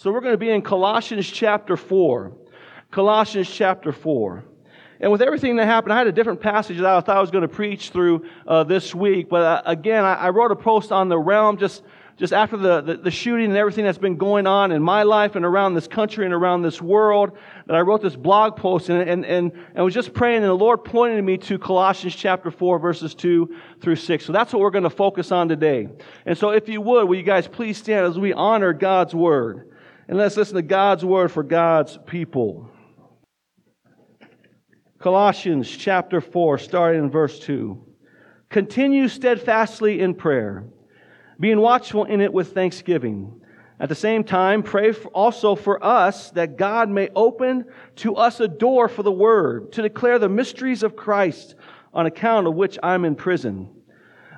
So we're going to be in Colossians chapter 4. Colossians chapter 4. And with everything that happened, I had a different passage that I thought I was going to preach through uh, this week. But uh, again, I, I, wrote a post on the realm just, just after the, the, the, shooting and everything that's been going on in my life and around this country and around this world. That I wrote this blog post and, and, and, and was just praying, and the Lord pointed me to Colossians chapter 4, verses 2 through 6. So that's what we're going to focus on today. And so if you would, will you guys please stand as we honor God's word? And let's listen to God's word for God's people. Colossians chapter 4, starting in verse 2. Continue steadfastly in prayer, being watchful in it with thanksgiving. At the same time, pray also for us that God may open to us a door for the word, to declare the mysteries of Christ, on account of which I'm in prison.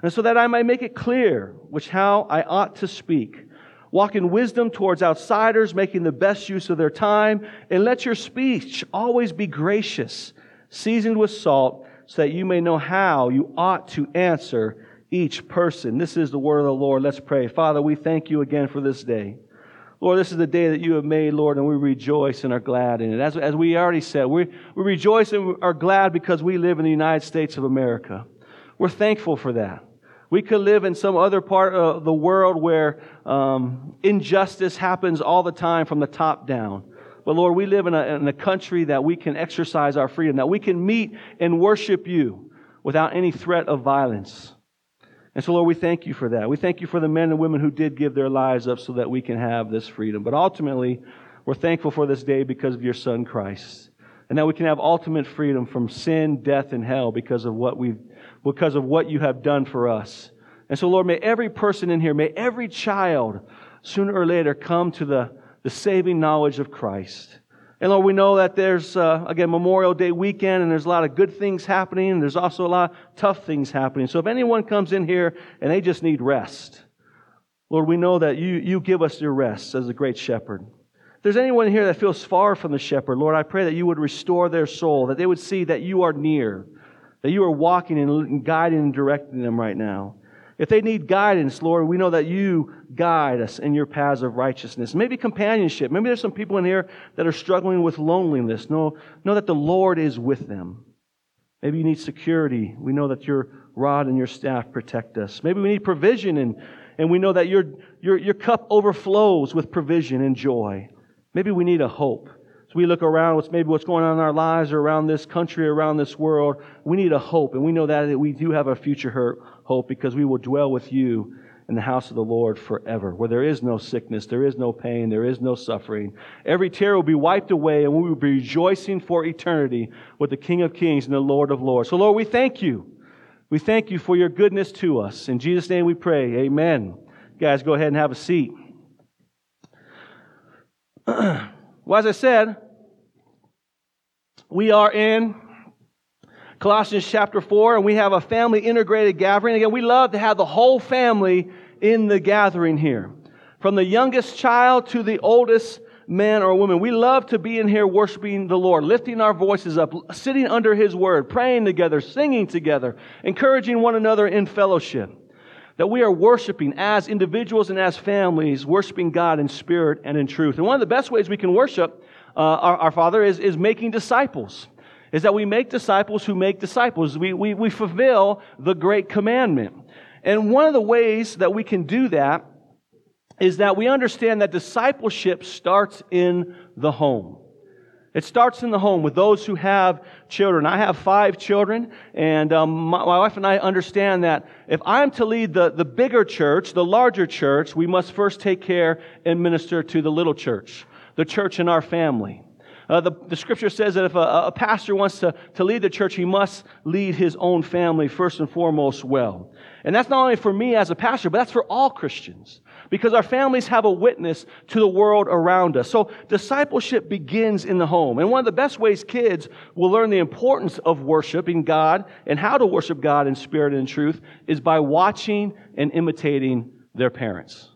And so that I may make it clear which how I ought to speak Walk in wisdom towards outsiders, making the best use of their time, and let your speech always be gracious, seasoned with salt, so that you may know how you ought to answer each person. This is the word of the Lord. Let's pray. Father, we thank you again for this day. Lord, this is the day that you have made, Lord, and we rejoice and are glad in it. As, as we already said, we, we rejoice and are glad because we live in the United States of America. We're thankful for that. We could live in some other part of the world where um, injustice happens all the time from the top down. But Lord, we live in a, in a country that we can exercise our freedom, that we can meet and worship you without any threat of violence. And so, Lord, we thank you for that. We thank you for the men and women who did give their lives up so that we can have this freedom. But ultimately, we're thankful for this day because of your Son, Christ. And that we can have ultimate freedom from sin, death, and hell because of what we've because of what you have done for us. And so, Lord, may every person in here, may every child sooner or later come to the, the saving knowledge of Christ. And Lord, we know that there's, uh, again, Memorial Day weekend, and there's a lot of good things happening, and there's also a lot of tough things happening. So if anyone comes in here and they just need rest, Lord, we know that you, you give us your rest as a great shepherd. If there's anyone here that feels far from the shepherd, Lord, I pray that you would restore their soul, that they would see that you are near, that you are walking and guiding and directing them right now. If they need guidance, Lord, we know that you guide us in your paths of righteousness. Maybe companionship. Maybe there's some people in here that are struggling with loneliness. Know, know that the Lord is with them. Maybe you need security. We know that your rod and your staff protect us. Maybe we need provision, and, and we know that your, your, your cup overflows with provision and joy. Maybe we need a hope. As we look around, what's maybe what's going on in our lives or around this country, around this world, we need a hope. And we know that we do have a future hope because we will dwell with you in the house of the Lord forever, where there is no sickness, there is no pain, there is no suffering. Every tear will be wiped away, and we will be rejoicing for eternity with the King of Kings and the Lord of Lords. So, Lord, we thank you. We thank you for your goodness to us. In Jesus' name we pray. Amen. Guys, go ahead and have a seat. Well, as I said, we are in Colossians chapter 4, and we have a family integrated gathering. Again, we love to have the whole family in the gathering here. From the youngest child to the oldest man or woman. We love to be in here worshiping the Lord, lifting our voices up, sitting under His Word, praying together, singing together, encouraging one another in fellowship that we are worshiping as individuals and as families, worshiping God in spirit and in truth. And one of the best ways we can worship uh, our, our, Father is, is making disciples. Is that we make disciples who make disciples. We, we, we fulfill the great commandment. And one of the ways that we can do that is that we understand that discipleship starts in the home. It starts in the home with those who have children. I have five children, and um, my, my, wife and I understand that if I'm to lead the, the bigger church, the larger church, we must first take care and minister to the little church, the church in our family. Uh, the, the scripture says that if a, a pastor wants to, to lead the church, he must lead his own family first and foremost well. And that's not only for me as a pastor, but that's for all Christians because our families have a witness to the world around us. So discipleship begins in the home. And one of the best ways kids will learn the importance of worshiping God and how to worship God in spirit and in truth is by watching and imitating their parents.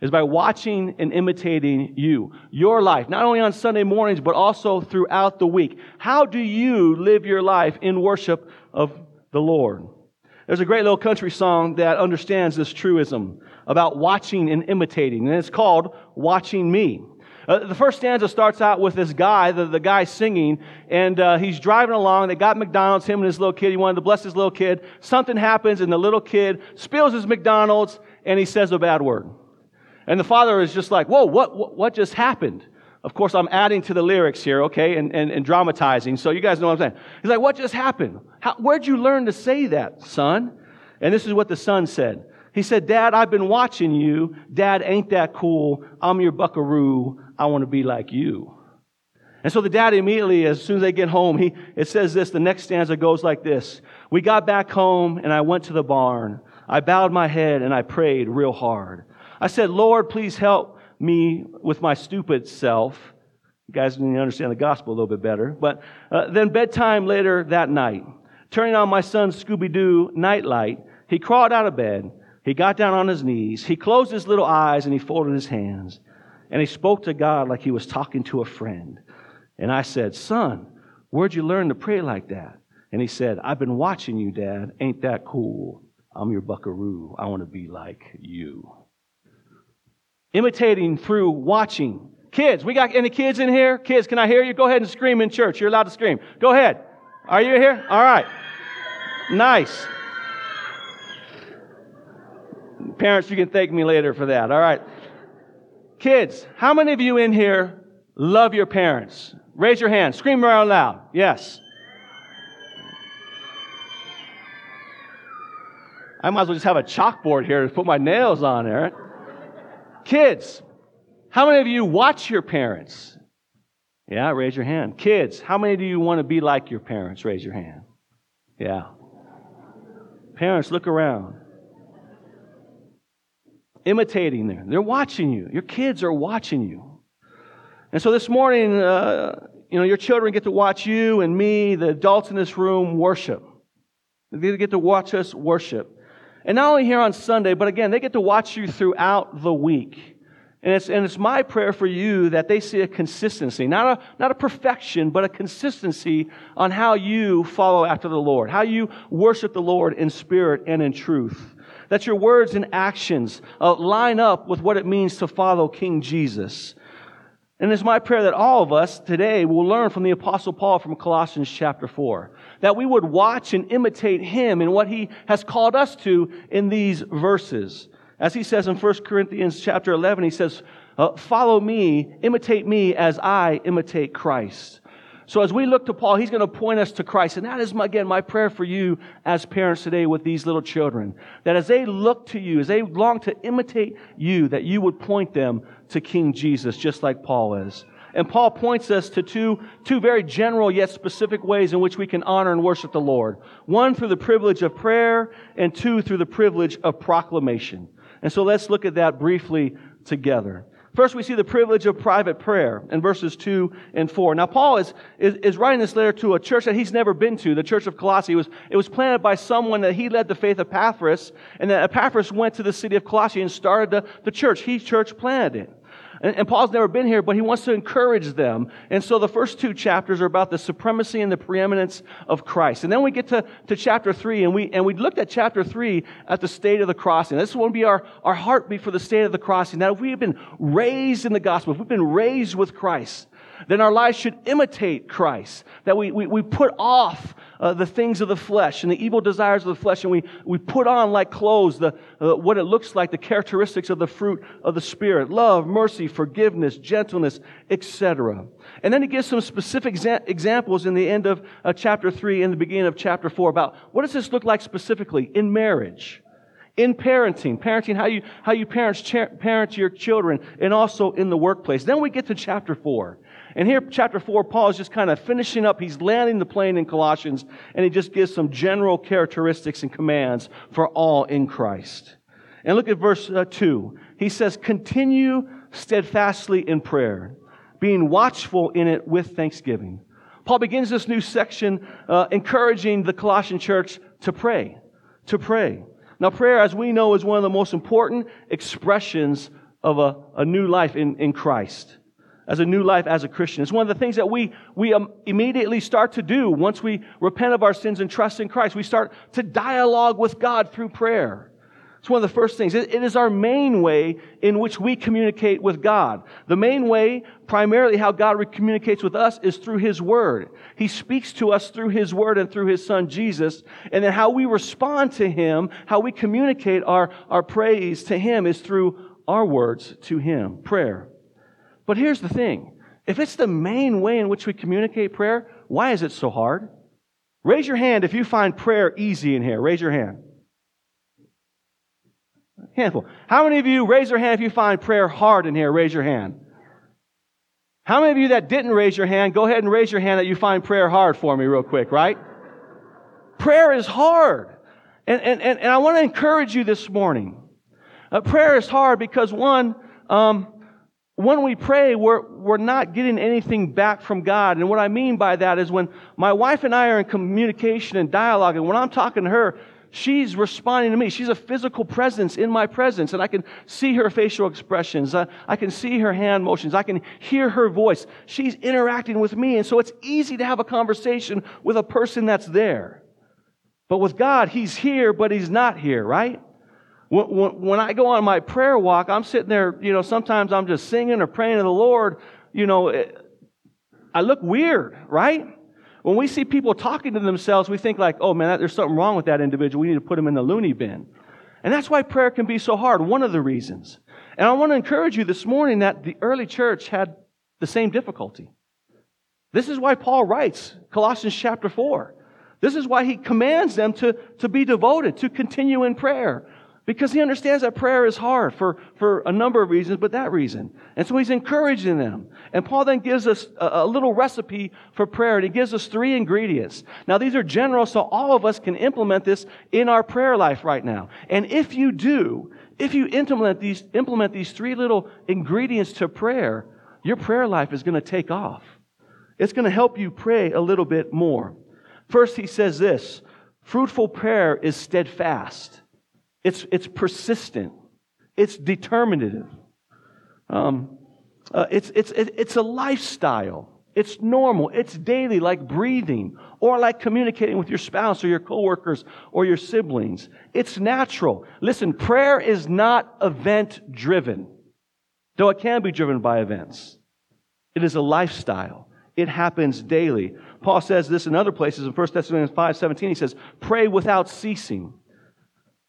Is by watching and imitating you, your life, not only on Sunday mornings, but also throughout the week. How do you live your life in worship of the Lord? There's a great little country song that understands this truism about watching and imitating, and it's called Watching Me. Uh, the first stanza starts out with this guy, the, the guy singing, and uh, he's driving along. They got McDonald's, him and his little kid. He wanted to bless his little kid. Something happens, and the little kid spills his McDonald's, and he says a bad word. And the father is just like, Whoa, what, what, what just happened? Of course, I'm adding to the lyrics here, okay, and, and, and dramatizing, so you guys know what I'm saying. He's like, What just happened? How, where'd you learn to say that, son? And this is what the son said. He said, Dad, I've been watching you. Dad, ain't that cool? I'm your buckaroo. I want to be like you. And so the dad immediately, as soon as they get home, he, it says this, the next stanza goes like this. We got back home and I went to the barn. I bowed my head and I prayed real hard. I said, Lord, please help me with my stupid self. You guys need to understand the gospel a little bit better. But uh, then bedtime later that night, turning on my son's Scooby Doo nightlight, he crawled out of bed he got down on his knees. He closed his little eyes and he folded his hands. And he spoke to God like he was talking to a friend. And I said, Son, where'd you learn to pray like that? And he said, I've been watching you, Dad. Ain't that cool? I'm your buckaroo. I want to be like you. Imitating through watching. Kids, we got any kids in here? Kids, can I hear you? Go ahead and scream in church. You're allowed to scream. Go ahead. Are you here? All right. Nice. Parents, you can thank me later for that. All right. Kids, how many of you in here love your parents? Raise your hand. Scream around loud. Yes. I might as well just have a chalkboard here to put my nails on there. Kids, how many of you watch your parents? Yeah, raise your hand. Kids, how many do you want to be like your parents? Raise your hand. Yeah. Parents, look around imitating them. They're watching you. Your kids are watching you. And so this morning, uh, you know, your children get to watch you and me, the adults in this room, worship. They get to watch us worship. And not only here on Sunday, but again, they get to watch you throughout the week. And it's, and it's my prayer for you that they see a consistency, not a, not a perfection, but a consistency on how you follow after the Lord, how you worship the Lord in spirit and in truth that your words and actions uh, line up with what it means to follow King Jesus. And it's my prayer that all of us today will learn from the Apostle Paul from Colossians chapter 4. That we would watch and imitate him in what he has called us to in these verses. As he says in 1 Corinthians chapter 11, he says, uh, Follow me, imitate me as I imitate Christ. So as we look to Paul, he's going to point us to Christ. And that is, my, again, my prayer for you as parents today with these little children. That as they look to you, as they long to imitate you, that you would point them to King Jesus, just like Paul is. And Paul points us to two, two very general yet specific ways in which we can honor and worship the Lord. One through the privilege of prayer, and two through the privilege of proclamation. And so let's look at that briefly together. First, we see the privilege of private prayer in verses 2 and 4. Now, Paul is, is, is, writing this letter to a church that he's never been to, the church of Colossae. It was, it was planted by someone that he led the faith of Epaphras, and that Epaphras went to the city of Colossae and started the, the church. He church planted it. And, and, Paul's never been here, but he wants to encourage them. And so the first two chapters are about the supremacy and the preeminence of Christ. And then we get to, to chapter three, and we, and we looked at chapter three at the state of the crossing. This will be our, our heartbeat for the state of the crossing. That if we have been raised in the gospel, if we've been raised with Christ, then our lives should imitate Christ. That we, we, we put off uh, the things of the flesh and the evil desires of the flesh, and we, we put on like clothes the, uh, what it looks like, the characteristics of the fruit of the Spirit love, mercy, forgiveness, gentleness, etc. And then he gives some specific exa- examples in the end of uh, chapter 3 and the beginning of chapter 4 about what does this look like specifically in marriage in parenting, parenting how you how you parents parent your children, and also in the workplace. Then we get to chapter four, and here, chapter 4, Paul is just kind of finishing up. He's landing the plane in Colossians, and he just gives some general characteristics and commands for all in Christ. And look at verse uh, 2. He says, Continue steadfastly in prayer, being watchful in it with thanksgiving. Paul begins this new section uh, encouraging the Colossian church to pray, to pray. Now, prayer, as we know, is one of the most important expressions of a, a new life in, in Christ as a new life as a Christian. It's one of the things that we, we um, immediately start to do once we repent of our sins and trust in Christ. We start to dialogue with God through prayer. It's one of the first things. It is our main way in which we communicate with God. The main way, primarily how God communicates with us, is through His Word. He speaks to us through His Word and through His Son Jesus. And then how we respond to Him, how we communicate our, our praise to Him is through our words to Him, prayer. But here's the thing. If it's the main way in which we communicate prayer, why is it so hard? Raise your hand if you find prayer easy in here. Raise your hand. Handful. How many of you raise your hand if you find prayer hard in here? Raise your hand. How many of you that didn't raise your hand, go ahead and raise your hand that you find prayer hard for me, real quick, right? prayer is hard. And, and, and, and I want to encourage you this morning. Uh, prayer is hard because, one, um, when we pray, we're, we're not getting anything back from God. And what I mean by that is when my wife and I are in communication and dialogue, and when I'm talking to her, she's responding to me. She's a physical presence in my presence, and I can see her facial expressions. I, I can see her hand motions. I can hear her voice. She's interacting with me, and so it's easy to have a conversation with a person that's there. But with God, He's here, but He's not here, right? When, I go on my prayer walk, I'm sitting there, you know, sometimes I'm just singing or praying to the Lord, you know, I look weird, right? When we see people talking to themselves, we think like, oh man, there's something wrong with that individual. We need to put him in the loony bin. And that's why prayer can be so hard, one of the reasons. And I want to encourage you this morning that the early church had the same difficulty. This is why Paul writes Colossians chapter 4. This is why he commands them to, to be devoted, to continue in prayer. Because he understands that prayer is hard for, for a number of reasons, but that reason. And so he's encouraging them. And Paul then gives us a, a, little recipe for prayer, and he gives us three ingredients. Now, these are general, so all of us can implement this in our prayer life right now. And if you do, if you implement these, implement these three little ingredients to prayer, your prayer life is going to take off. It's going to help you pray a little bit more. First, he says this fruitful prayer is steadfast. It's, it's persistent. It's determinative. Um, uh, it's, it's, it's a lifestyle. It's normal. It's daily, like breathing or like communicating with your spouse or your coworkers or your siblings. It's natural. Listen, prayer is not event driven, though it can be driven by events. It is a lifestyle. It happens daily. Paul says this in other places in 1 Thessalonians 5 17. He says, Pray without ceasing.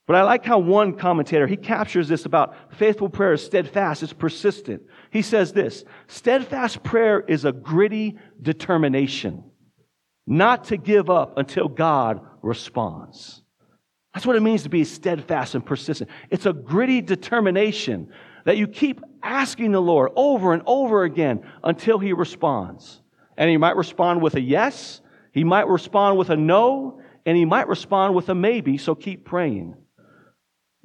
But I like how one commentator, he captures this about faithful prayer is steadfast, it's persistent. He says this steadfast prayer is a gritty determination not to give up until God responds. That's what it means to be steadfast and persistent. It's a gritty determination that you keep asking the Lord over and over again until He responds. And He might respond with a yes, He might respond with a no, and He might respond with a maybe, so keep praying.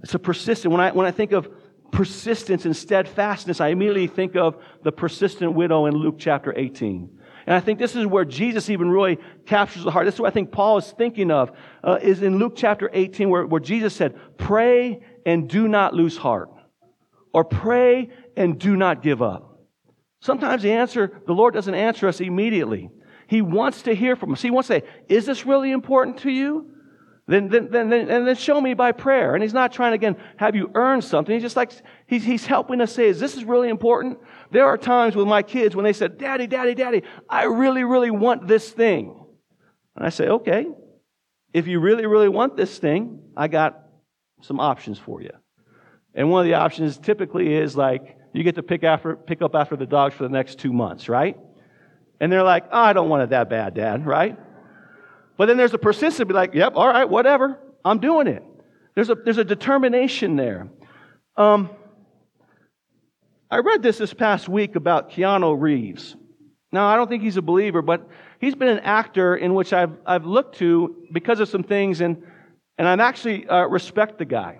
It's a persistent. When I, when I think of persistence and steadfastness, I immediately think of the persistent widow in Luke chapter 18. And I think this is where Jesus even really captures the heart. This is what I think Paul is thinking of, uh, is in Luke chapter 18, where, where Jesus said, Pray and do not lose heart. Or pray and do not give up. Sometimes the answer, the Lord doesn't answer us immediately. He wants to hear from us. He wants to say, Is this really important to you? Then, then, then, then, and then show me by prayer. And he's not trying to, again, have you earn something. He's just like, he's, he's helping us say, is this is really important? There are times with my kids when they said, Daddy, Daddy, Daddy, I really, really want this thing. And I say, okay, if you really, really want this thing, I got some options for you. And one of the options typically is like, you get to pick, after, pick up after the dogs for the next two months, right? And they're like, oh, I don't want it that bad, Dad, right? But then there's a persistence, be like, yep, all right, whatever, I'm doing it. There's a, there's a determination there. Um, I read this this past week about Keanu Reeves. Now, I don't think he's a believer, but he's been an actor in which I've, I've looked to because of some things, and, and I actually uh, respect the guy.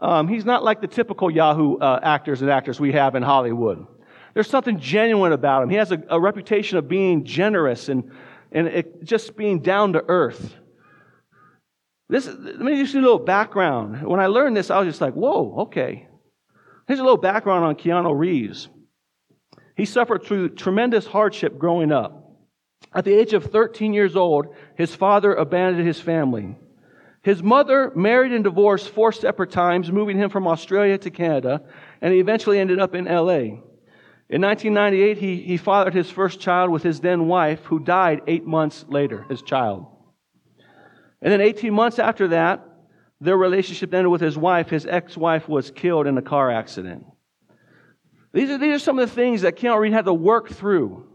Um, he's not like the typical Yahoo uh, actors and actors we have in Hollywood. There's something genuine about him. He has a, a reputation of being generous and and it, just being down to earth. This, let me just do a little background. When I learned this, I was just like, whoa, okay. Here's a little background on Keanu Reeves. He suffered through tremendous hardship growing up. At the age of 13 years old, his father abandoned his family. His mother married and divorced four separate times, moving him from Australia to Canada, and he eventually ended up in LA. In 1998, he, he fathered his first child with his then wife, who died eight months later, his child. And then 18 months after that, their relationship ended with his wife. His ex wife was killed in a car accident. These are, these are some of the things that Keanu Reeves had to work through.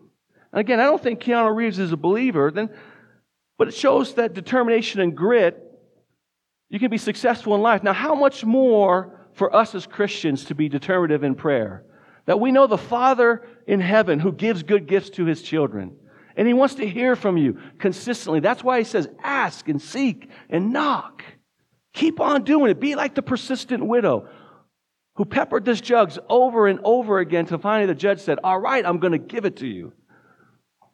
And again, I don't think Keanu Reeves is a believer, then, but it shows that determination and grit, you can be successful in life. Now, how much more for us as Christians to be determinative in prayer? That we know the Father in heaven who gives good gifts to his children. And he wants to hear from you consistently. That's why he says, ask and seek and knock. Keep on doing it. Be like the persistent widow who peppered this jugs over and over again till finally the judge said, All right, I'm going to give it to you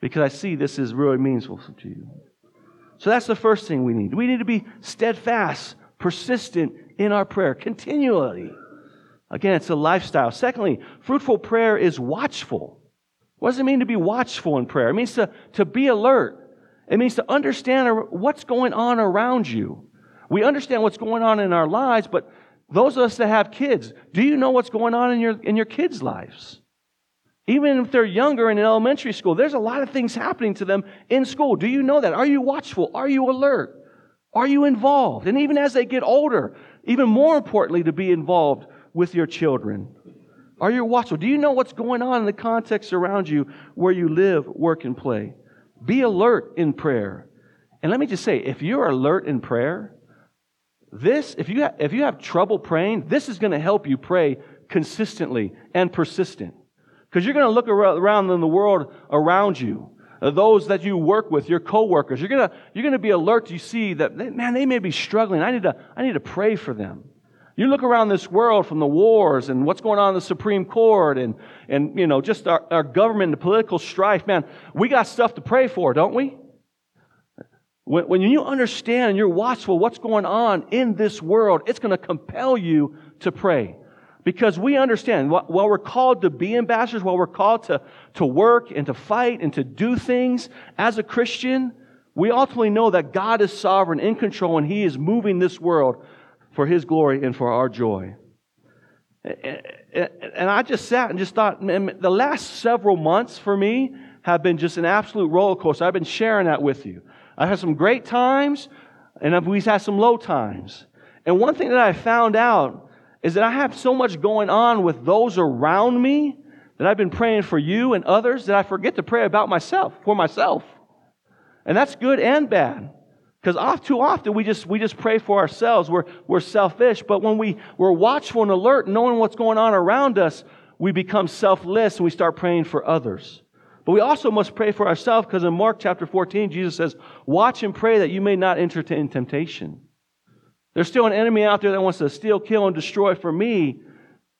because I see this is really meaningful to you. So that's the first thing we need. We need to be steadfast, persistent in our prayer continually. Again, it's a lifestyle. Secondly, fruitful prayer is watchful. What does it mean to be watchful in prayer? It means to, to be alert. It means to understand what's going on around you. We understand what's going on in our lives, but those of us that have kids, do you know what's going on in your, in your kids' lives? Even if they're younger and in elementary school, there's a lot of things happening to them in school. Do you know that? Are you watchful? Are you alert? Are you involved? And even as they get older, even more importantly, to be involved with your children. Are you watchful? Do you know what's going on in the context around you where you live, work, and play? Be alert in prayer. And let me just say, if you're alert in prayer, this, if you, have, if you have trouble praying, this is going to help you pray consistently and persistent. Because you're going to look around in the world around you, uh, those that you work with, your coworkers. You're going to, you're going to be alert. You see that, man, they may be struggling. I need, to, I need to pray for them. You look around this world from the wars and what's going on in the Supreme Court and, and you know, just our, our government and the political strife. Man, we got stuff to pray for, don't we? When, when you understand and you're watchful what's going on in this world, it's going to compel you to pray. Because we understand, while we're called to be ambassadors, while we're called to, to work and to fight and to do things as a Christian, we ultimately know that God is sovereign, in control, and He is moving this world for His glory and for our joy. And I just sat and just thought, man, the last several months for me have been just an absolute roller coaster. I've been sharing that with you. I've had some great times, and we've had some low times. And one thing that I found out is that I have so much going on with those around me that I've been praying for you and others that I forget to pray about myself, for myself. And that's good and bad. Because oft, too often we just, we just pray for ourselves. We're, we're selfish. But when we, we're watchful and alert, knowing what's going on around us, we become selfless and we start praying for others. But we also must pray for ourselves because in Mark chapter 14, Jesus says, Watch and pray that you may not enter into temptation. There's still an enemy out there that wants to steal, kill, and destroy for me.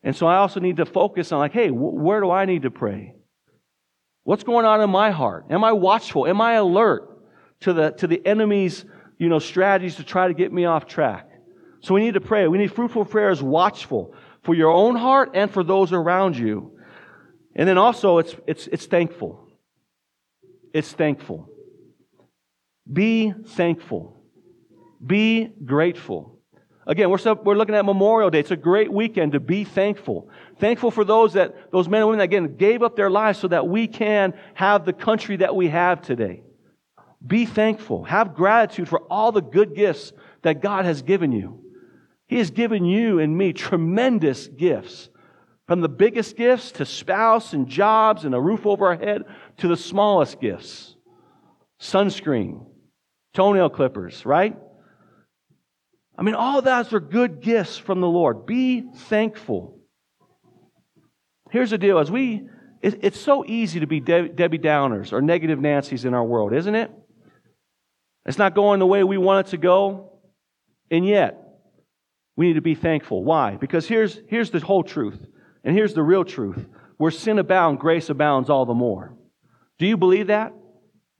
And so I also need to focus on, like, hey, where do I need to pray? What's going on in my heart? Am I watchful? Am I alert to the, to the enemy's, you know, strategies to try to get me off track? So we need to pray. We need fruitful prayers, watchful for your own heart and for those around you. And then also, it's, it's, it's thankful. It's thankful. Be thankful. Be grateful. Again, we're, we're looking at Memorial Day. It's a great weekend to be thankful. Thankful for those that, those men and women that, again, gave up their lives so that we can have the country that we have today. Be thankful. Have gratitude for all the good gifts that God has given you. He has given you and me tremendous gifts. From the biggest gifts to spouse and jobs and a roof over our head to the smallest gifts sunscreen, toenail clippers, right? I mean, all those are good gifts from the Lord. Be thankful. Here's the deal as we, it's so easy to be Debbie Downers or negative Nancy's in our world, isn't it? It's not going the way we want it to go. And yet, we need to be thankful. Why? Because here's, here's the whole truth. And here's the real truth where sin abounds, grace abounds all the more. Do you believe that?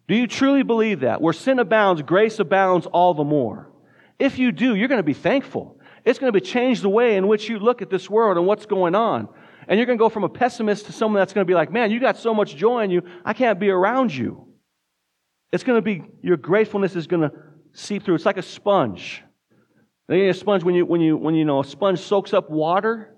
Do you truly believe that? Where sin abounds, grace abounds all the more. If you do, you're going to be thankful. It's going to be change the way in which you look at this world and what's going on. And you're going to go from a pessimist to someone that's going to be like, man, you got so much joy in you, I can't be around you. It's going to be, your gratefulness is going to seep through. It's like a sponge. a sponge, when you, when you, when you know, a sponge soaks up water,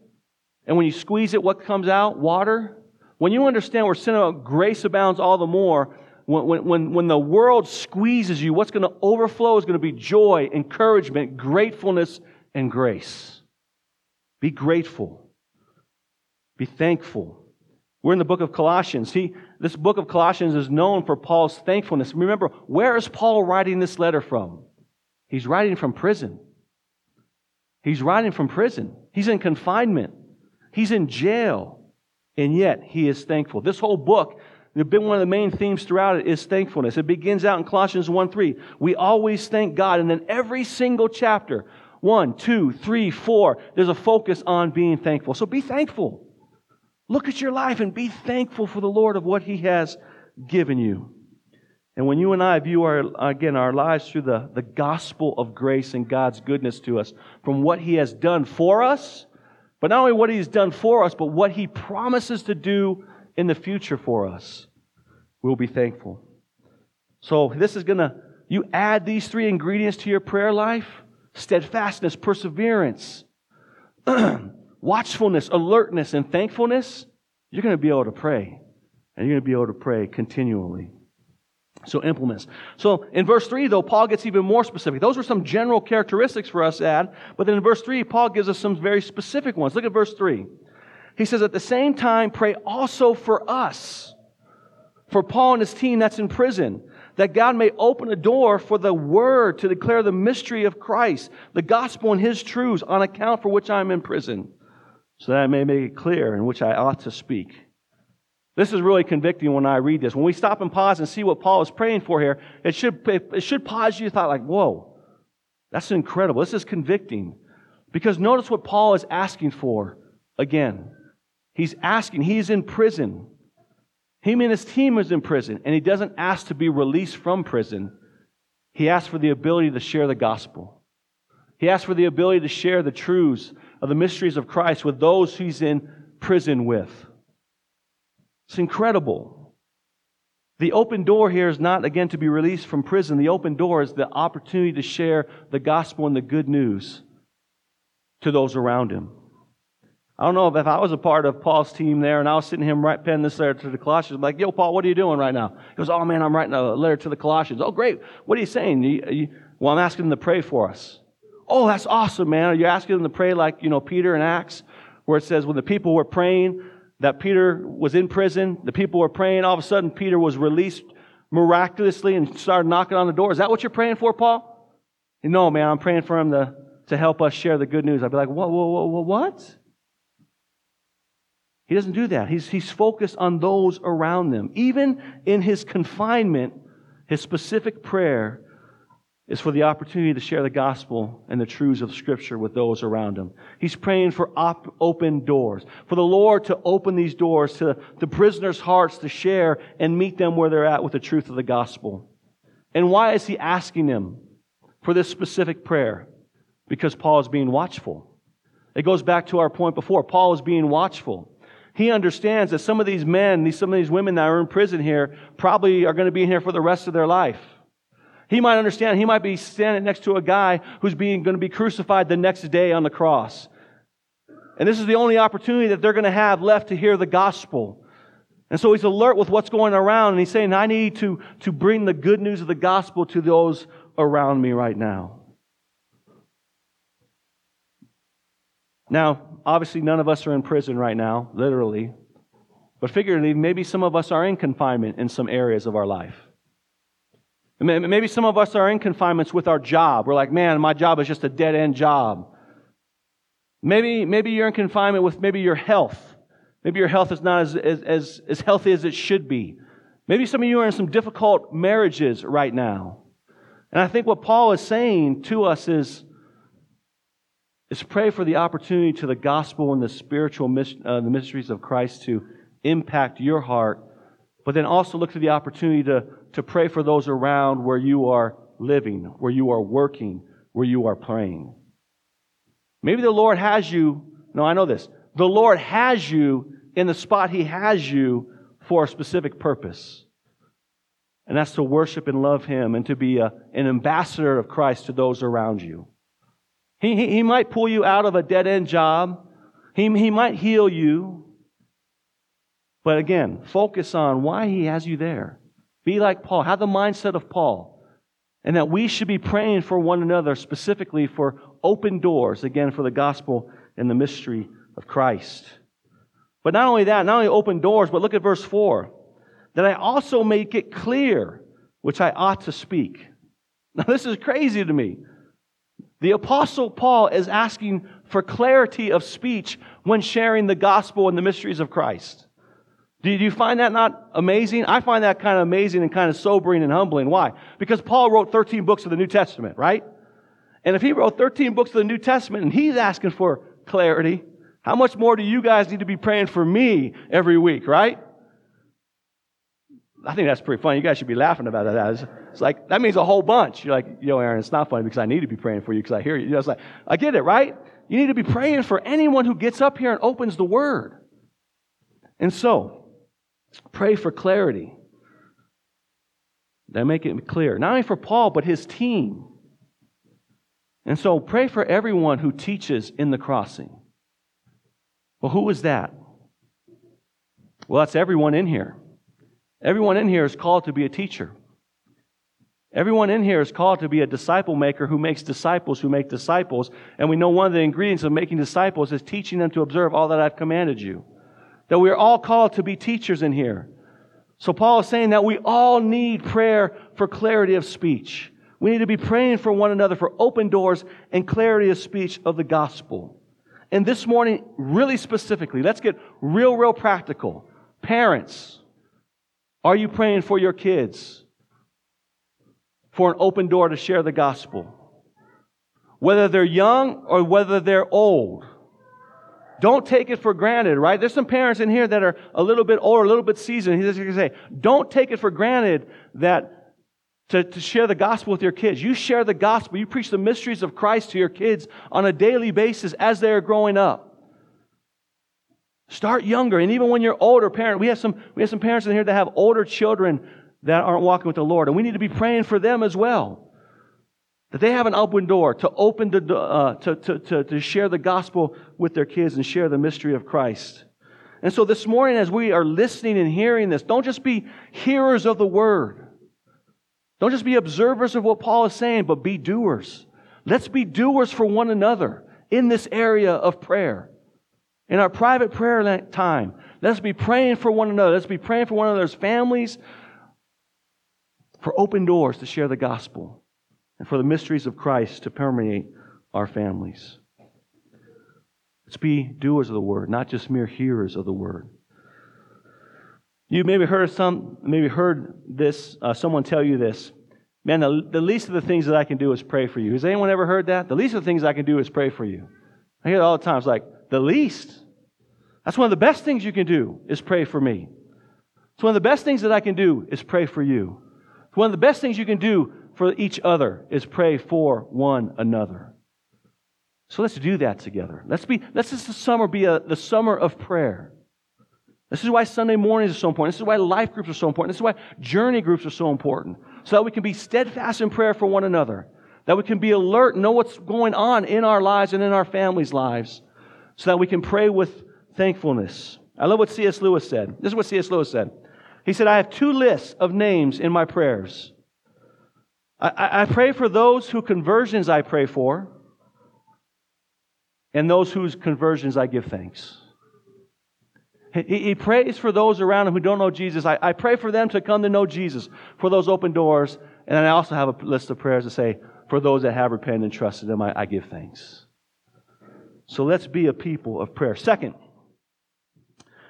and when you squeeze it, what comes out? Water. When you understand where sin of grace abounds all the more, when, when, when the world squeezes you, what's going to overflow is going to be joy, encouragement, gratefulness, and grace. Be grateful. Be thankful. We're in the book of Colossians. He, this book of Colossians is known for Paul's thankfulness. Remember, where is Paul writing this letter from? He's writing from prison. He's writing from prison. He's in confinement. He's in jail. And yet, he is thankful. This whole book, been one of the main themes throughout it is thankfulness. It begins out in Colossians 1 3. We always thank God. And then every single chapter, one, two, three, four, there's a focus on being thankful. So be thankful. Look at your life and be thankful for the Lord of what He has given you. And when you and I view our, again, our lives through the, the gospel of grace and God's goodness to us, from what He has done for us, but not only what He's done for us, but what He promises to do in the future for us, we'll be thankful. So this is going to, you add these three ingredients to your prayer life steadfastness, perseverance, watchfulness, alertness, and thankfulness, you're going to be able to pray. And you're going to be able to pray continually. So implements. So in verse 3, though, Paul gets even more specific. Those were some general characteristics for us to. But then in verse 3, Paul gives us some very specific ones. Look at verse 3. He says, at the same time, pray also for us. For Paul and his team that's in prison that God may open a door for the word to declare the mystery of Christ, the gospel and his truths on account for which I'm in prison so that I may make it clear in which I ought to speak. This is really convicting when I read this. When we stop and pause and see what Paul is praying for here, it should, it should pause you thought like, whoa, that's incredible. This is convicting. Because notice what Paul is asking for again. He's asking, he's in prison. Him and his team is in prison, and he doesn't ask to be released from prison. He asks for the ability to share the gospel. He asks for the ability to share the truths of the mysteries of Christ with those he's in prison with. It's incredible. The open door here is not, again, to be released from prison. The open door is the opportunity to share the gospel and the good news to those around him. I don't know if I was a part of Paul's team there and I was sitting him right penning this letter to the Colossians. I'm like, yo, Paul, what are you doing right now? He goes, oh man, I'm writing a letter to the Colossians. Oh, great. What are you saying? Well, I'm asking them to pray for us. Oh, that's awesome, man. Are you asking them to pray like, you know, Peter in Acts, where it says when the people were praying that Peter was in prison, the people were praying, all of a sudden Peter was released miraculously and started knocking on the door. Is that what you're praying for, Paul? No, man, I'm praying for him to, to help us share the good news. I'd be like, whoa, whoa, whoa, whoa, what? He doesn't do that. He's, he's focused on those around them. Even in his confinement, his specific prayer is for the opportunity to share the gospel and the truths of Scripture with those around him. He's praying for op- open doors, for the Lord to open these doors to the prisoners' hearts to share and meet them where they're at with the truth of the gospel. And why is he asking them for this specific prayer? Because Paul is being watchful. It goes back to our point before. Paul is being watchful. He understands that some of these men, these, some of these women that are in prison here, probably are going to be in here for the rest of their life. He might understand, he might be standing next to a guy who's being, going to be crucified the next day on the cross. And this is the only opportunity that they're going to have left to hear the gospel. And so he's alert with what's going around, and he's saying, I need to, to bring the good news of the gospel to those around me right now. Now, obviously, none of us are in prison right now, literally. But figuratively, maybe some of us are in confinement in some areas of our life. Maybe some of us are in confinements with our job. We're like, man, my job is just a dead end job. Maybe, maybe you're in confinement with maybe your health. Maybe your health is not as, as, as healthy as it should be. Maybe some of you are in some difficult marriages right now. And I think what Paul is saying to us is, is pray for the opportunity to the gospel and the spiritual uh, the mysteries of Christ to impact your heart, but then also look for the opportunity to to pray for those around where you are living, where you are working, where you are praying. Maybe the Lord has you, no, I know this. The Lord has you in the spot He has you for a specific purpose. And that's to worship and love Him and to be a, an ambassador of Christ to those around you. He, he, he might pull you out of a dead end job. He, he might heal you. But again, focus on why he has you there. Be like Paul. Have the mindset of Paul. And that we should be praying for one another, specifically for open doors, again, for the gospel and the mystery of Christ. But not only that, not only open doors, but look at verse 4 that I also make it clear which I ought to speak. Now, this is crazy to me. The Apostle Paul is asking for clarity of speech when sharing the gospel and the mysteries of Christ. Do you find that not amazing? I find that kind of amazing and kind of sobering and humbling. Why? Because Paul wrote 13 books of the New Testament, right? And if he wrote 13 books of the New Testament and he's asking for clarity, how much more do you guys need to be praying for me every week, right? I think that's pretty funny. You guys should be laughing about that. It's, like, that means a whole bunch. You're like, yo, Aaron, it's not funny because I need to be praying for you because I hear you. you know, it's like, I get it, right? You need to be praying for anyone who gets up here and opens the word. And so, pray for clarity. That make it clear. Not only for Paul, but his team. And so pray for everyone who teaches in the crossing. Well, who is that? Well, that's everyone in here. Everyone in here is called to be a teacher. Everyone in here is called to be a disciple maker who makes disciples who make disciples. And we know one of the ingredients of making disciples is teaching them to observe all that I've commanded you. That we are all called to be teachers in here. So Paul is saying that we all need prayer for clarity of speech. We need to be praying for one another for open doors and clarity of speech of the gospel. And this morning, really specifically, let's get real, real practical. Parents, are you praying for your kids? For an open door to share the gospel? Whether they're young or whether they're old. Don't take it for granted, right? There's some parents in here that are a little bit older, a little bit seasoned. He's going to say, don't take it for granted that to, to share the gospel with your kids. You share the gospel. You preach the mysteries of Christ to your kids on a daily basis as they are growing up. Start younger. And even when you're older parent, we have some, we have some parents in here that have older children that aren't walking with the Lord. And we need to be praying for them as well. That they have an open door to open the, uh, to, to, to, to share the gospel with their kids and share the mystery of Christ. And so this morning, as we are listening and hearing this, don't just be hearers of the word. Don't just be observers of what Paul is saying, but be doers. Let's be doers for one another in this area of prayer in our private prayer time. Let's be praying for one another. Let's be praying for one another's families, for open doors to share the gospel, and for the mysteries of Christ to permeate our families. Let's be doers of the word, not just mere hearers of the word. You maybe heard some, maybe heard this, uh, someone tell you this. Man, the, the least of the things that I can do is pray for you. Has anyone ever heard that? The least of the things I can do is pray for you. I hear it all the time. It's like, the least. That's one of the best things you can do is pray for me. It's one of the best things that I can do is pray for you. It's one of the best things you can do for each other is pray for one another. So let's do that together. Let's be, let's this summer be a, the summer of prayer. This is why Sunday mornings are so important. This is why life groups are so important. This is why journey groups are so important. So that we can be steadfast in prayer for one another. That we can be alert, know what's going on in our lives and in our families' lives. So that we can pray with thankfulness. I love what C.S. Lewis said. This is what C.S. Lewis said. He said, I have two lists of names in my prayers. I, I pray for those whose conversions I pray for, and those whose conversions I give thanks. He, he prays for those around him who don't know Jesus. I, I pray for them to come to know Jesus, for those open doors. And I also have a list of prayers to say, for those that have repented and trusted Him, I, I give thanks. So let's be a people of prayer. Second,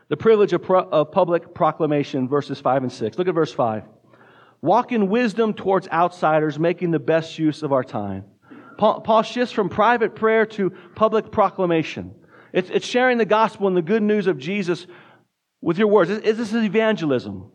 the privilege of, pro- of public proclamation, verses 5 and 6. Look at verse 5. Walk in wisdom towards outsiders, making the best use of our time. Paul, shifts from private prayer to public proclamation. It's, it's, sharing the gospel and the good news of Jesus with your words. Is This is evangelism.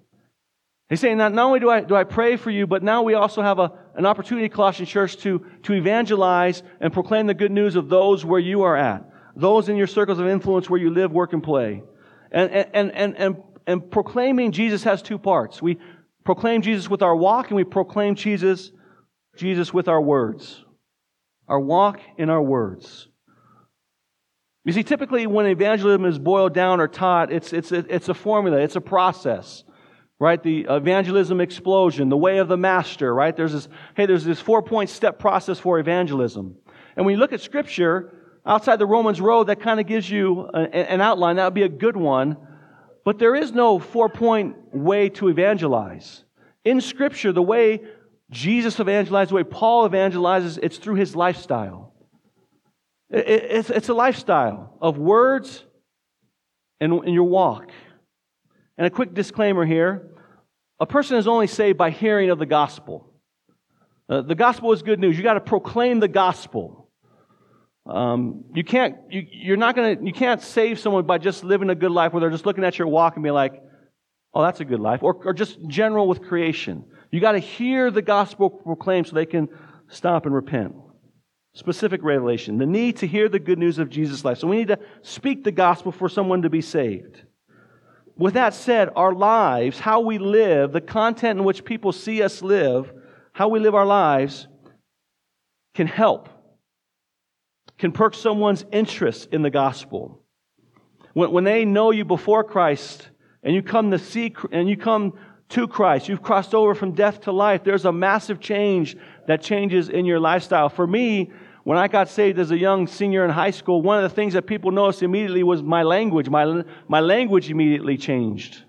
He's saying that not only do I, do I pray for you, but now we also have a, an opportunity, Colossian Church, to, to evangelize and proclaim the good news of those where you are at, those in your circles of influence where you live, work, and play. And, and, and, and, and proclaiming Jesus has two parts. We proclaim Jesus with our walk and we proclaim Jesus, Jesus with our words. our walk in our words. You see, typically when evangelism is boiled down or taught, it's, it's, it's a formula, it's a process, right? The evangelism explosion, the way of the master, right? There's this, hey, there's this four point step process for evangelism. And when you look at scripture, outside the Romans road, that kind of gives you an outline. That would be a good one. But there is no four point way to evangelize. In scripture, the way Jesus evangelized, the way Paul evangelizes, it's through his lifestyle. It's, a lifestyle of words and, and your walk. And a quick disclaimer here a person is only saved by hearing of the gospel. Uh, the gospel is good news. You got to proclaim the gospel. Um, you can't, you, you're not gonna, you can't save someone by just living a good life where they're just looking at your walk and be like, oh, that's a good life. Or, or just general with creation. You got to hear the gospel proclaimed so they can stop and repent specific revelation, the need to hear the good news of Jesus' life. So we need to speak the gospel for someone to be saved. With that said, our lives, how we live, the content in which people see us live, how we live our lives, can help, can perk someone's interest in the gospel. When, when they know you before Christ and you come to see and you come to Christ, you've crossed over from death to life, there's a massive change that changes in your lifestyle. For me, when I got saved as a young senior in high school, one of the things that people noticed immediately was my language. My, my language immediately changed.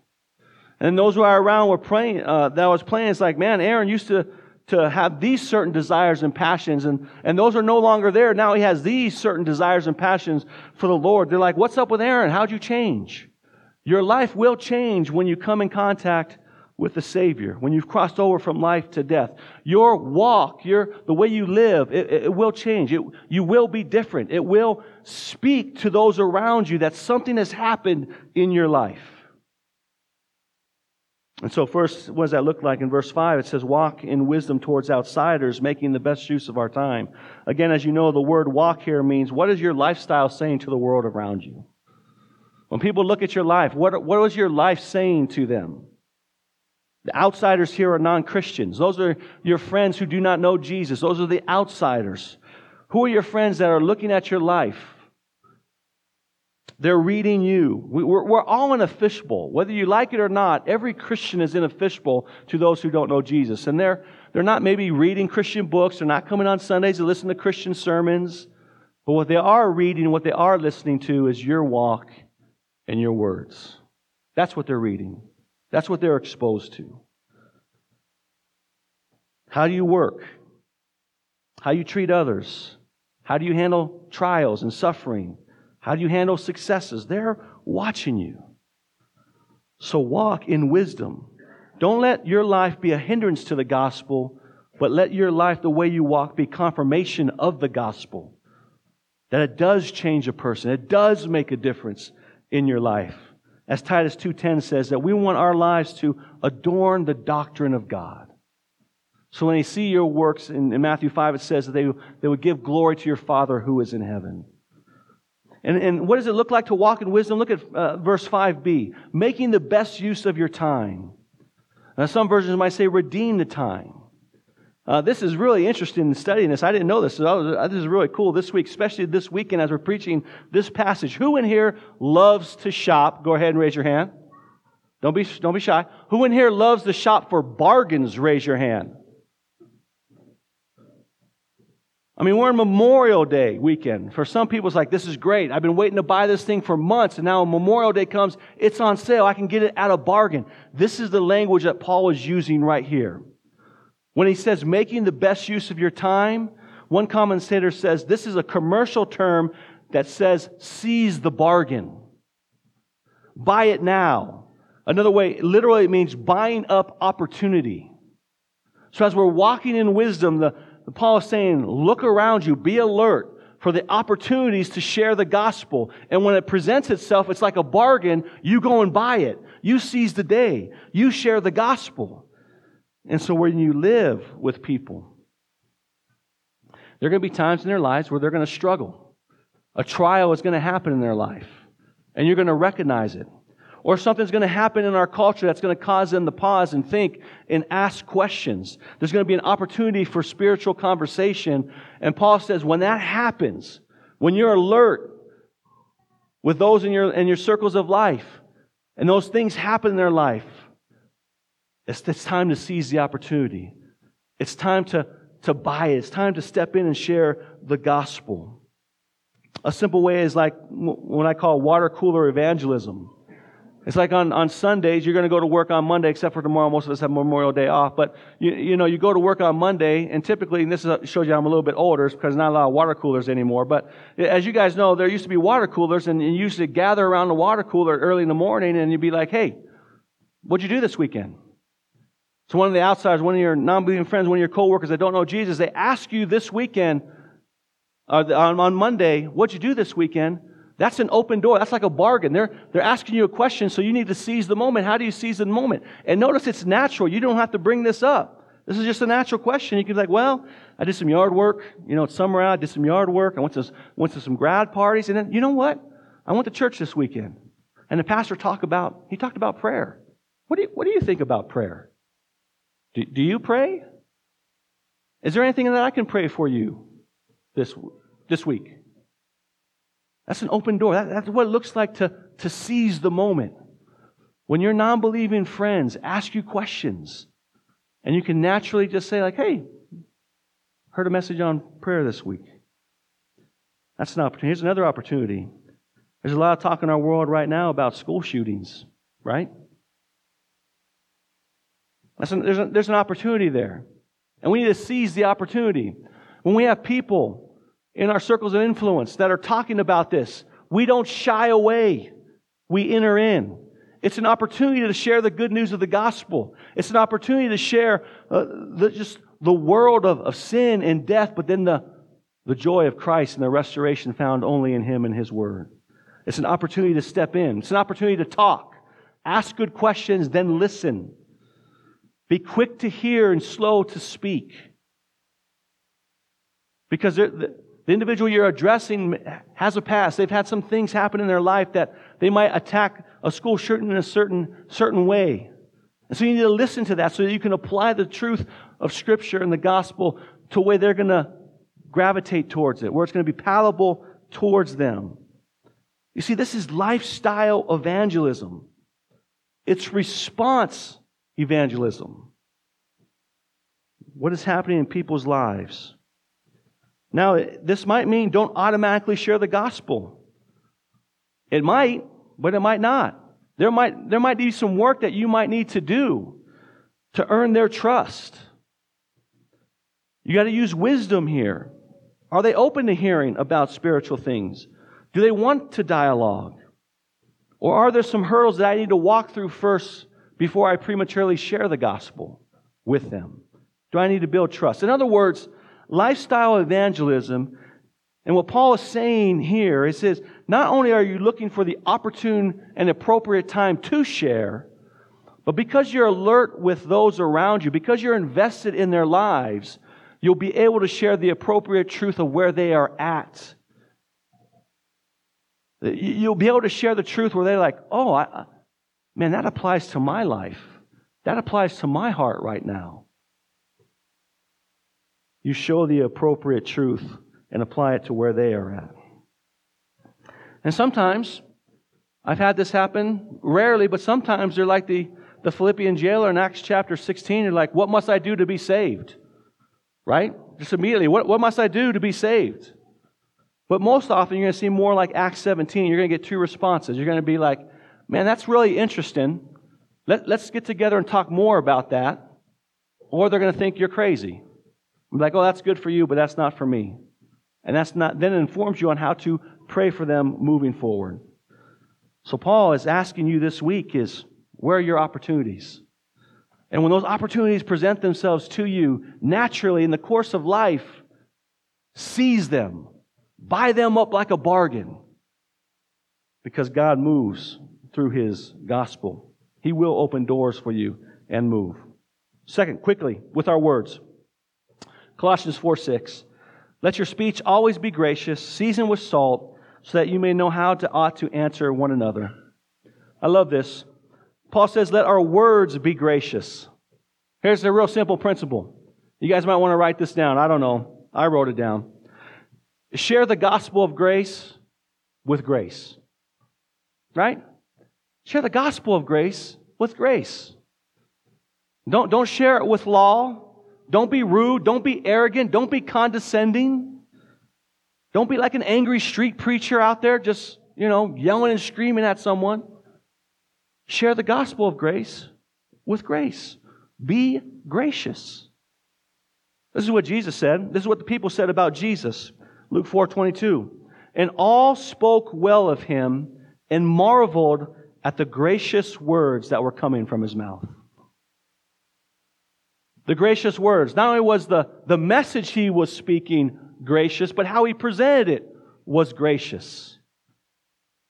And those who are around were praying, uh, that I was playing, it's like, man, Aaron used to, to have these certain desires and passions, and, and those are no longer there. Now he has these certain desires and passions for the Lord. They're like, what's up with Aaron? How'd you change? Your life will change when you come in contact with the Savior, when you've crossed over from life to death. Your walk, your, the way you live, it, it will change. It, you will be different. It will speak to those around you that something has happened in your life. And so, first, what does that look like? In verse 5, it says, Walk in wisdom towards outsiders, making the best use of our time. Again, as you know, the word walk here means what is your lifestyle saying to the world around you? When people look at your life, what, what was your life saying to them? The outsiders here are non Christians. Those are your friends who do not know Jesus. Those are the outsiders. Who are your friends that are looking at your life? They're reading you. We're, we're all in a fishbowl. Whether you like it or not, every Christian is in a fishbowl to those who don't know Jesus. And they're, they're not maybe reading Christian books, they're not coming on Sundays to listen to Christian sermons. But what they are reading, what they are listening to is your walk and your words. That's what they're reading. That's what they're exposed to. How do you work? How you treat others? How do you handle trials and suffering? How do you handle successes? They're watching you. So walk in wisdom. Don't let your life be a hindrance to the gospel, but let your life, the way you walk, be confirmation of the gospel. That it does change a person. It does make a difference in your life as Titus 2:10 says that we want our lives to adorn the doctrine of God. So when they see your works in, in Matthew 5 it says that they, they would give glory to your Father who is in heaven. And, and what does it look like to walk in wisdom? Look at uh, verse 5b. Making the best use of your time. Now, some versions might say redeem the time. Uh, this is really interesting in studying this. I didn't know this. So was, uh, this is really cool this week, especially this weekend as we're preaching this passage. Who in here loves to shop? Go ahead and raise your hand. Don't be, don't be shy. Who in here loves to shop for bargains? Raise your hand. I mean, we're in Memorial Day weekend. For some people, it's like, this is great. I've been waiting to buy this thing for months, and now Memorial Day comes, it's on sale. I can get it at a bargain. This is the language that Paul is using right here. When he says making the best use of your time, one commentator says this is a commercial term that says seize the bargain. Buy it now. Another way, literally, it means buying up opportunity. So as we're walking in wisdom, the, Paul is saying, look around you, be alert for the opportunities to share the gospel. And when it presents itself, it's like a bargain. You go and buy it. You seize the day. You share the gospel. And so when you live with people, there are going to be times in their lives where they're going to struggle. A trial is going to happen in their life, and you're going to recognize it. Or something's going to happen in our culture that's going to cause them to pause and think and ask questions. There's going to be an opportunity for spiritual conversation. And Paul says, when that happens, when you're alert with those in your, in your circles of life, and those things happen in their life, it's, it's time to seize the opportunity. It's time to, to buy it. It's time to step in and share the gospel. A simple way is like what I call water cooler evangelism. It's like on, on Sundays, you're going to go to work on Monday, except for tomorrow. Most of us have Memorial Day off. But, you, you know, you go to work on Monday, and typically, and this is, shows you I'm a little bit older because not a lot of water coolers anymore. But as you guys know, there used to be water coolers, and you used to gather around the water cooler early in the morning, and you'd be like, hey, what'd you do this weekend? So one of the outsiders, one of your non-believing friends, one of your coworkers that don't know Jesus, they ask you this weekend, uh, on, on Monday, what'd you do this weekend? That's an open door. That's like a bargain. They're, they're asking you a question, so you need to seize the moment. How do you seize the moment? And notice it's natural. You don't have to bring this up. This is just a natural question. You can be like, well, I did some yard work. You know, it's summer out. I did some yard work. I went to, went to some grad parties. And then, you know what? I went to church this weekend. And the pastor talked about, he talked about prayer. What do you, what do you think about prayer? Do, do you pray? Is there anything that I can pray for you this, this week? That's an open door. That, that's what it looks like to, to seize the moment. When your non believing friends ask you questions, and you can naturally just say, like, hey, heard a message on prayer this week. That's an opportunity. Here's another opportunity. There's a lot of talk in our world right now about school shootings, right? An, there's, a, there's an opportunity there. And we need to seize the opportunity. When we have people in our circles of influence that are talking about this. We don't shy away. We enter in. It's an opportunity to share the good news of the gospel. It's an opportunity to share uh, the, just the world of, of sin and death, but then the, the joy of Christ and the restoration found only in Him and His Word. It's an opportunity to step in. It's an opportunity to talk. Ask good questions, then listen. Be quick to hear and slow to speak. Because the individual you're addressing has a past. They've had some things happen in their life that they might attack a school shooting in a certain, certain way. And so you need to listen to that so that you can apply the truth of Scripture and the gospel to where they're going to gravitate towards it, where it's going to be palatable towards them. You see, this is lifestyle evangelism. It's response evangelism. What is happening in people's lives? Now, this might mean don't automatically share the gospel. It might, but it might not. There might, there might be some work that you might need to do to earn their trust. You got to use wisdom here. Are they open to hearing about spiritual things? Do they want to dialogue? Or are there some hurdles that I need to walk through first before I prematurely share the gospel with them? Do I need to build trust? In other words, lifestyle evangelism. And what Paul is saying here, he says, not only are you looking for the opportune and appropriate time to share, but because you're alert with those around you, because you're invested in their lives, you'll be able to share the appropriate truth of where they are at. You'll be able to share the truth where they're like, oh, I, man, that applies to my life. That applies to my heart right now you show the appropriate truth and apply it to where they are at. And sometimes, I've had this happen, rarely, but sometimes they're like the, the Philippian jailer in Acts chapter 16. They're like, What must I do to be saved? Right? Just immediately, what, what must I do to be saved? But most often, you're going to see more like Acts 17. You're going to get two responses. You're going to be like, Man, that's really interesting. Let, let's get together and talk more about that. Or they're going to think you're crazy. I'm like, oh, that's good for you, but that's not for me. And that's not, then it informs you on how to pray for them moving forward. So Paul is asking you this week is, where are your opportunities? And when those opportunities present themselves to you naturally in the course of life, seize them. Buy them up like a bargain. Because God moves through His gospel. He will open doors for you and move. Second, quickly, with our words. Colossians 4 6. Let your speech always be gracious, seasoned with salt, so that you may know how to ought to answer one another. I love this. Paul says, Let our words be gracious. Here's a real simple principle. You guys might want to write this down. I don't know. I wrote it down. Share the gospel of grace with grace. Right? Share the gospel of grace with grace. Don't, don't share it with law. Don't be rude. Don't be arrogant. Don't be condescending. Don't be like an angry street preacher out there just, you know, yelling and screaming at someone. Share the gospel of grace with grace. Be gracious. This is what Jesus said. This is what the people said about Jesus. Luke 4 22. And all spoke well of him and marveled at the gracious words that were coming from his mouth. The gracious words. Not only was the, the message he was speaking gracious, but how he presented it was gracious.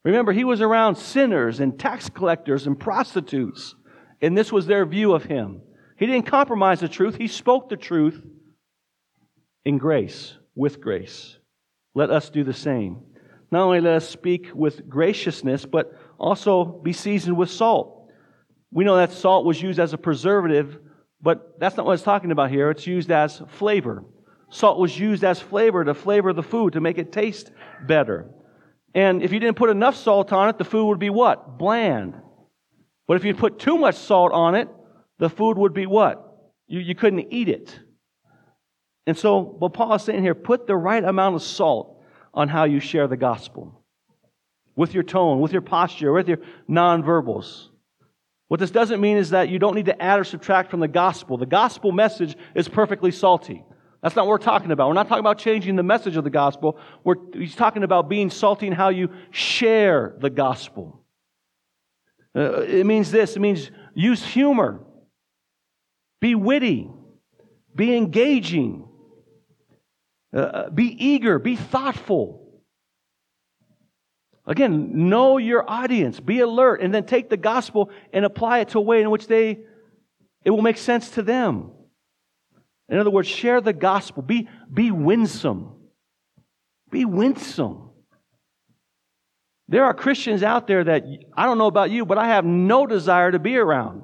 Remember, he was around sinners and tax collectors and prostitutes, and this was their view of him. He didn't compromise the truth, he spoke the truth in grace, with grace. Let us do the same. Not only let us speak with graciousness, but also be seasoned with salt. We know that salt was used as a preservative, but that's not what it's talking about here. It's used as flavor. Salt was used as flavor to flavor the food, to make it taste better. And if you didn't put enough salt on it, the food would be what? Bland. But if you put too much salt on it, the food would be what? You, you couldn't eat it. And so, what Paul is saying here, put the right amount of salt on how you share the gospel. With your tone, with your posture, with your nonverbals. What this doesn't mean is that you don't need to add or subtract from the gospel. The gospel message is perfectly salty. That's not what we're talking about. We're not talking about changing the message of the gospel. We're, he's talking about being salty in how you share the gospel. Uh, it means this it means use humor, be witty, be engaging, uh, uh be eager, be thoughtful. Again, know your audience, be alert, and then take the gospel and apply it to a way in which they it will make sense to them. In other words, share the gospel. Be, be winsome. Be winsome. There are Christians out there that I don't know about you, but I have no desire to be around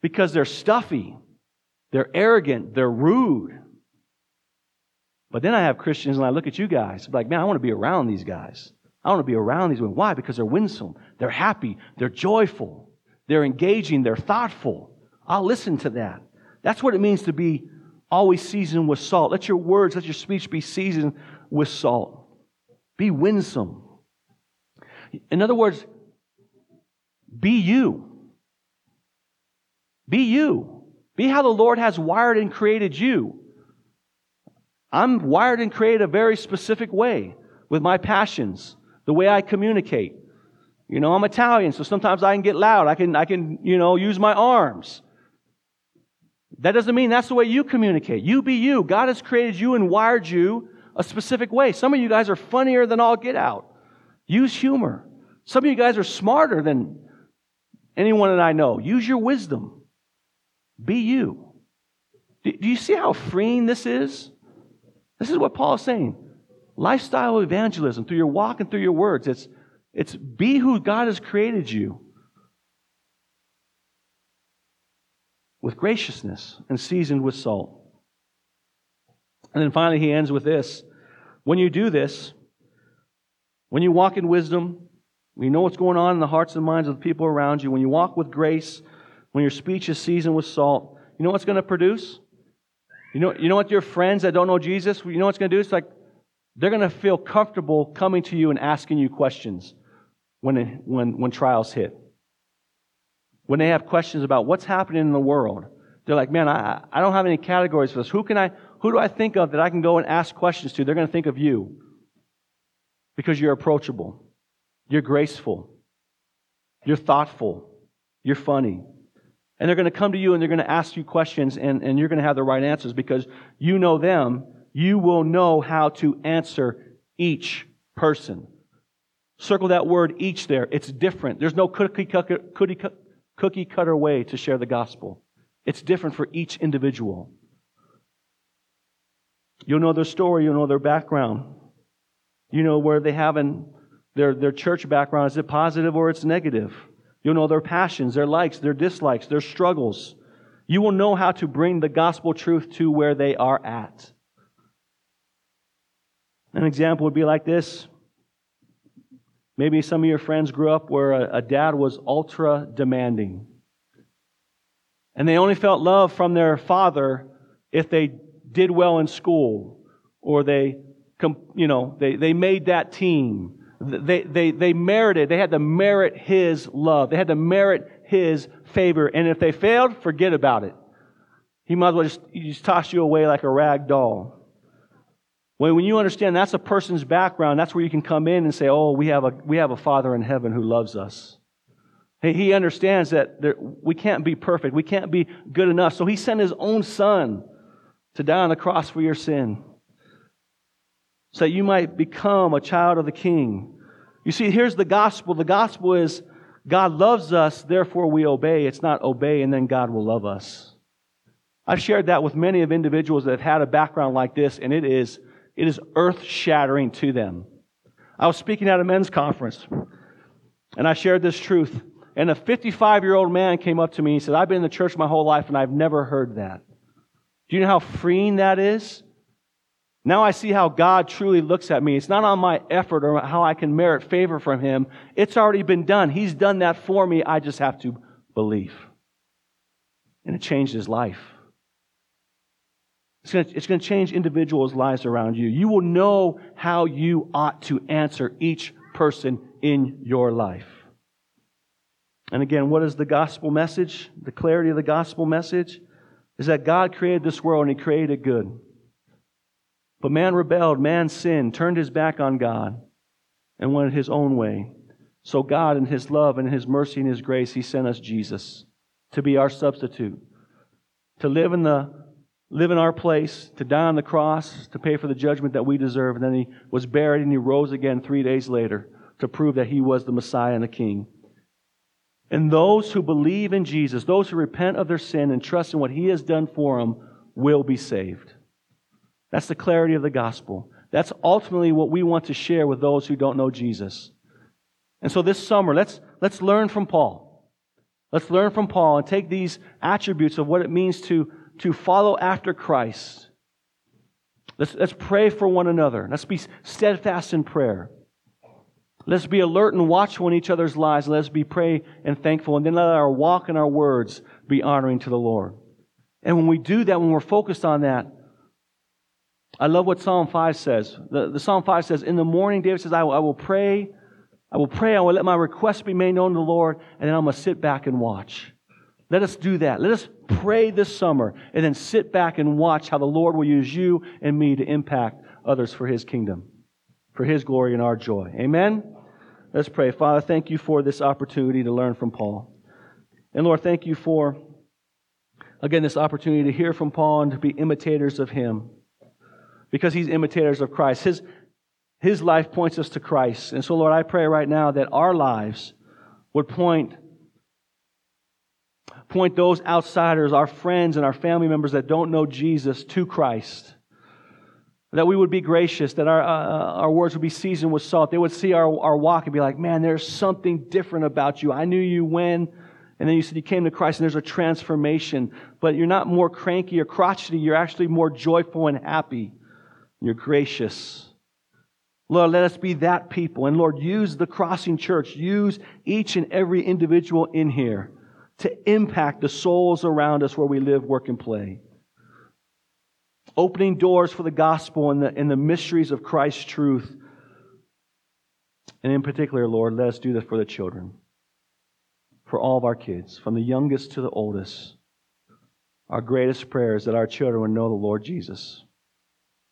because they're stuffy, they're arrogant, they're rude. But then I have Christians and I look at you guys, I'm like, man, I want to be around these guys. I want to be around these women. Why? Because they're winsome, they're happy, they're joyful, they're engaging, they're thoughtful. I'll listen to that. That's what it means to be always seasoned with salt. Let your words, let your speech be seasoned with salt. Be winsome. In other words, be you. Be you. Be how the Lord has wired and created you. I'm wired and created a very specific way with my passions, the way I communicate. You know, I'm Italian, so sometimes I can get loud. I can, I can, you know, use my arms. That doesn't mean that's the way you communicate. You be you. God has created you and wired you a specific way. Some of you guys are funnier than all get out. Use humor. Some of you guys are smarter than anyone that I know. Use your wisdom. Be you. Do you see how freeing this is? This is what Paul is saying. Lifestyle evangelism through your walk and through your words. It's, it's be who God has created you. with graciousness and seasoned with salt. And then finally, he ends with this. When you do this, when you walk in wisdom, when you know what's going on in the hearts and minds of the people around you, when you walk with grace, when your speech is seasoned with salt, you know what's going to produce? You know, you know what your friends that don't know Jesus, you know what's going to do? It's like they're going to feel comfortable coming to you and asking you questions when, when, when trials hit when they have questions about what's happening in the world, they're like, man, I, I don't have any categories for this. Who can I, who do I think of that I can go and ask questions to? They're going to think of you because you're approachable. You're graceful. You're thoughtful. You're funny. And they're going to come to you and they're going to ask you questions and, and you're going to have the right answers because you know them. You will know how to answer each person. Circle that word each there. It's different. There's no cookie, cookie, cookie, cookie cutter way to share the gospel. It's different for each individual. You'll know their story, you'll know their background. You know where they haven't their, their church background. Is it positive or it's negative? You'll know their passions, their likes, their dislikes, their struggles. You will know how to bring the gospel truth to where they are at. An example would be like this. Maybe some of your friends grew up where a, a dad was ultra demanding. And they only felt love from their father if they did well in school or they, you know, they, they made that team. They, they, they merited, they had to merit his love. They had to merit his favor. And if they failed, forget about it. He might as well just, just toss you away like a rag doll. When, when you understand that's a person's background, that's where you can come in and say, oh, we have a, we have a Father in heaven who loves us. He, he understands that there, we can't be perfect. We can't be good enough. So he sent his own son to die on the cross for your sin so that you might become a child of the king. You see, here's the gospel. The gospel is God loves us, therefore we obey. It's not obey and then God will love us. I've shared that with many of individuals that have had a background like this, and it is it is earth shattering to them. I was speaking at a men's conference, and I shared this truth. And a 55 year old man came up to me and said, I've been in the church my whole life, and I've never heard that. Do you know how freeing that is? Now I see how God truly looks at me. It's not on my effort or how I can merit favor from Him. It's already been done. He's done that for me. I just have to believe. And it changed his life. It's going, to, it's going to change individuals' lives around you. You will know how you ought to answer each person in your life. And again, what is the gospel message? The clarity of the gospel message is that God created this world and He created it good. But man rebelled, man sinned, turned his back on God, and went his own way. So God, in His love and His mercy and His grace, He sent us Jesus to be our substitute, to live in the live in our place, to die on the cross, to pay for the judgment that we deserve. And then he was buried and he rose again three days later to prove that he was the Messiah and the King. And those who believe in Jesus, those who repent of their sin and trust in what he has done for them, will be saved. That's the clarity of the gospel. That's ultimately what we want to share with those who don't know Jesus. And so this summer, let's, let's learn from Paul. Let's learn from Paul and take these attributes of what it means to to follow after Christ. Let's, let's pray for one another. Let's be steadfast in prayer. Let's be alert and watchful in each other's lives. Let's be pray and thankful. And then let our walk and our words be honoring to the Lord. And when we do that, when we're focused on that, I love what Psalm 5 says. The, the Psalm 5 says, In the morning, David says, I will, I will pray. I will pray. I will let my request be made known to the Lord. And then I'm going to sit back and watch. Let us do that. Let us pray this summer and then sit back and watch how the Lord will use you and me to impact others for His kingdom, for His glory and our joy. Amen? Let's pray. Father, thank you for this opportunity to learn from Paul. And Lord, thank you for, again, this opportunity to hear from Paul and to be imitators of him. Because he's imitators of Christ. His, his life points us to Christ. And so, Lord, I pray right now that our lives would point point those outsiders, our friends and our family members that don't know Jesus, to Christ. That we would be gracious, that our, uh, our words would be seasoned with salt. They would see our, our walk and be like, man, there's something different about you. I knew you when, and then you said you came to Christ and there's a transformation. But you're not more cranky or crotchety. You're actually more joyful and happy. You're gracious. Lord, let us be that people. And Lord, use the crossing church. Use each and every individual in here to impact the souls around us where we live, work, and play. Opening doors for the gospel and the, and the mysteries of Christ's truth. And in particular, Lord, let us do this for the children, for all of our kids, from the youngest to the oldest. Our greatest prayer is that our children would know the Lord Jesus.